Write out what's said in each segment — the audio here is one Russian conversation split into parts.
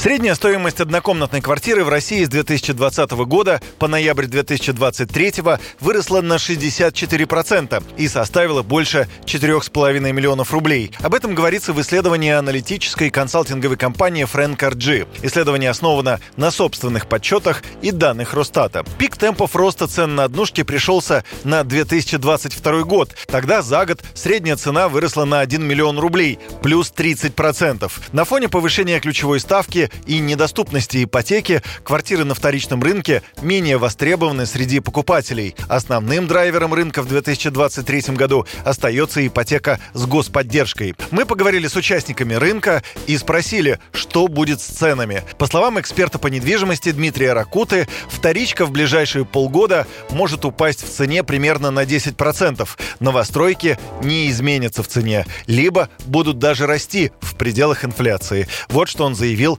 Средняя стоимость однокомнатной квартиры в России с 2020 года по ноябрь 2023 выросла на 64% и составила больше 4,5 миллионов рублей. Об этом говорится в исследовании аналитической консалтинговой компании Frank RG. Исследование основано на собственных подсчетах и данных Росстата. Пик темпов роста цен на однушки пришелся на 2022 год. Тогда за год средняя цена выросла на 1 миллион рублей, плюс 30%. На фоне повышения ключевой ставки и недоступности ипотеки квартиры на вторичном рынке менее востребованы среди покупателей. Основным драйвером рынка в 2023 году остается ипотека с господдержкой. Мы поговорили с участниками рынка и спросили, что будет с ценами. По словам эксперта по недвижимости Дмитрия Ракуты, вторичка в ближайшие полгода может упасть в цене примерно на 10%. Новостройки не изменятся в цене, либо будут даже расти в пределах инфляции. Вот что он заявил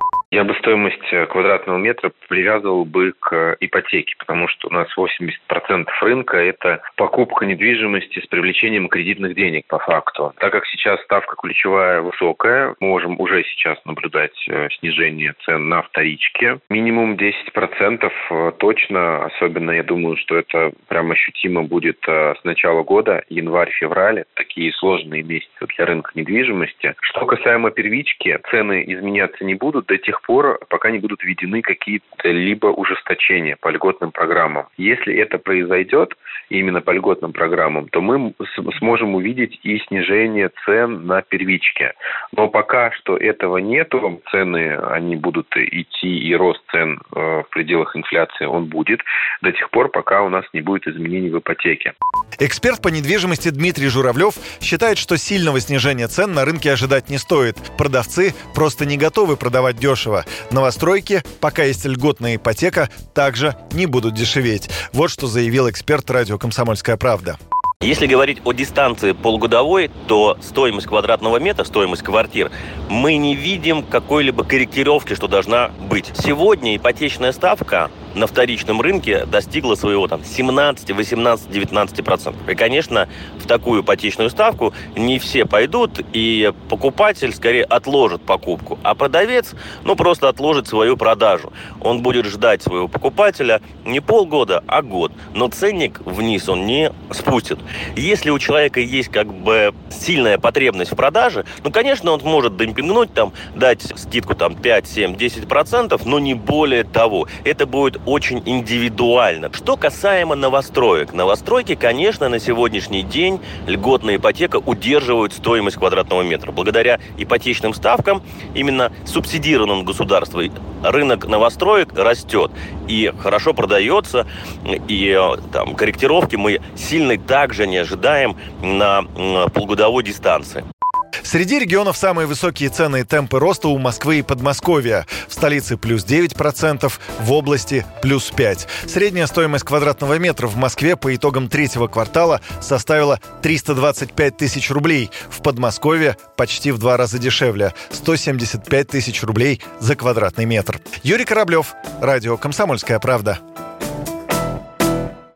Я бы стоимость э, квадратного метра привязывал бы к ипотеке, потому что у нас 80% рынка – это покупка недвижимости с привлечением кредитных денег по факту. Так как сейчас ставка ключевая высокая, мы можем уже сейчас наблюдать э, снижение цен на вторичке. Минимум 10% э, точно, особенно я думаю, что это прям ощутимо будет с начала года, январь-февраль, такие сложные месяцы для рынка недвижимости. Что касаемо первички, цены изменяться не будут до тех пор, пока не будут введены какие-то либо ужесточения по льготным программам. Если это произойдет именно по льготным программам, то мы сможем увидеть и снижение цен на первичке. Но пока что этого нету, цены, они будут идти, и рост цен э, в пределах инфляции, он будет до тех пор, пока у нас не будет изменений в ипотеке. Эксперт по недвижимости Дмитрий Журавлев считает, что сильного снижения цен на рынке ожидать не стоит. Продавцы просто не готовы продавать дешево. Новостройки, пока есть льготная ипотека, также не будут дешеветь. Вот что заявил эксперт радио «Комсомольская правда». Если говорить о дистанции полугодовой, то стоимость квадратного метра, стоимость квартир, мы не видим какой-либо корректировки, что должна быть. Сегодня ипотечная ставка на вторичном рынке достигла своего там 17, 18, 19 процентов. И, конечно, в такую ипотечную ставку не все пойдут, и покупатель скорее отложит покупку, а продавец, ну, просто отложит свою продажу. Он будет ждать своего покупателя не полгода, а год. Но ценник вниз он не спустит. Если у человека есть как бы сильная потребность в продаже, ну, конечно, он может демпингнуть, там, дать скидку там 5, 7, 10 процентов, но не более того. Это будет очень индивидуально. Что касаемо новостроек. Новостройки, конечно, на сегодняшний день льготная ипотека удерживают стоимость квадратного метра. Благодаря ипотечным ставкам, именно субсидированным государством, рынок новостроек растет и хорошо продается, и там корректировки мы сильной также не ожидаем на полугодовой дистанции. Среди регионов самые высокие цены и темпы роста у Москвы и Подмосковья. В столице плюс 9%, в области плюс 5%. Средняя стоимость квадратного метра в Москве по итогам третьего квартала составила 325 тысяч рублей. В Подмосковье почти в два раза дешевле – 175 тысяч рублей за квадратный метр. Юрий Кораблев, Радио «Комсомольская правда».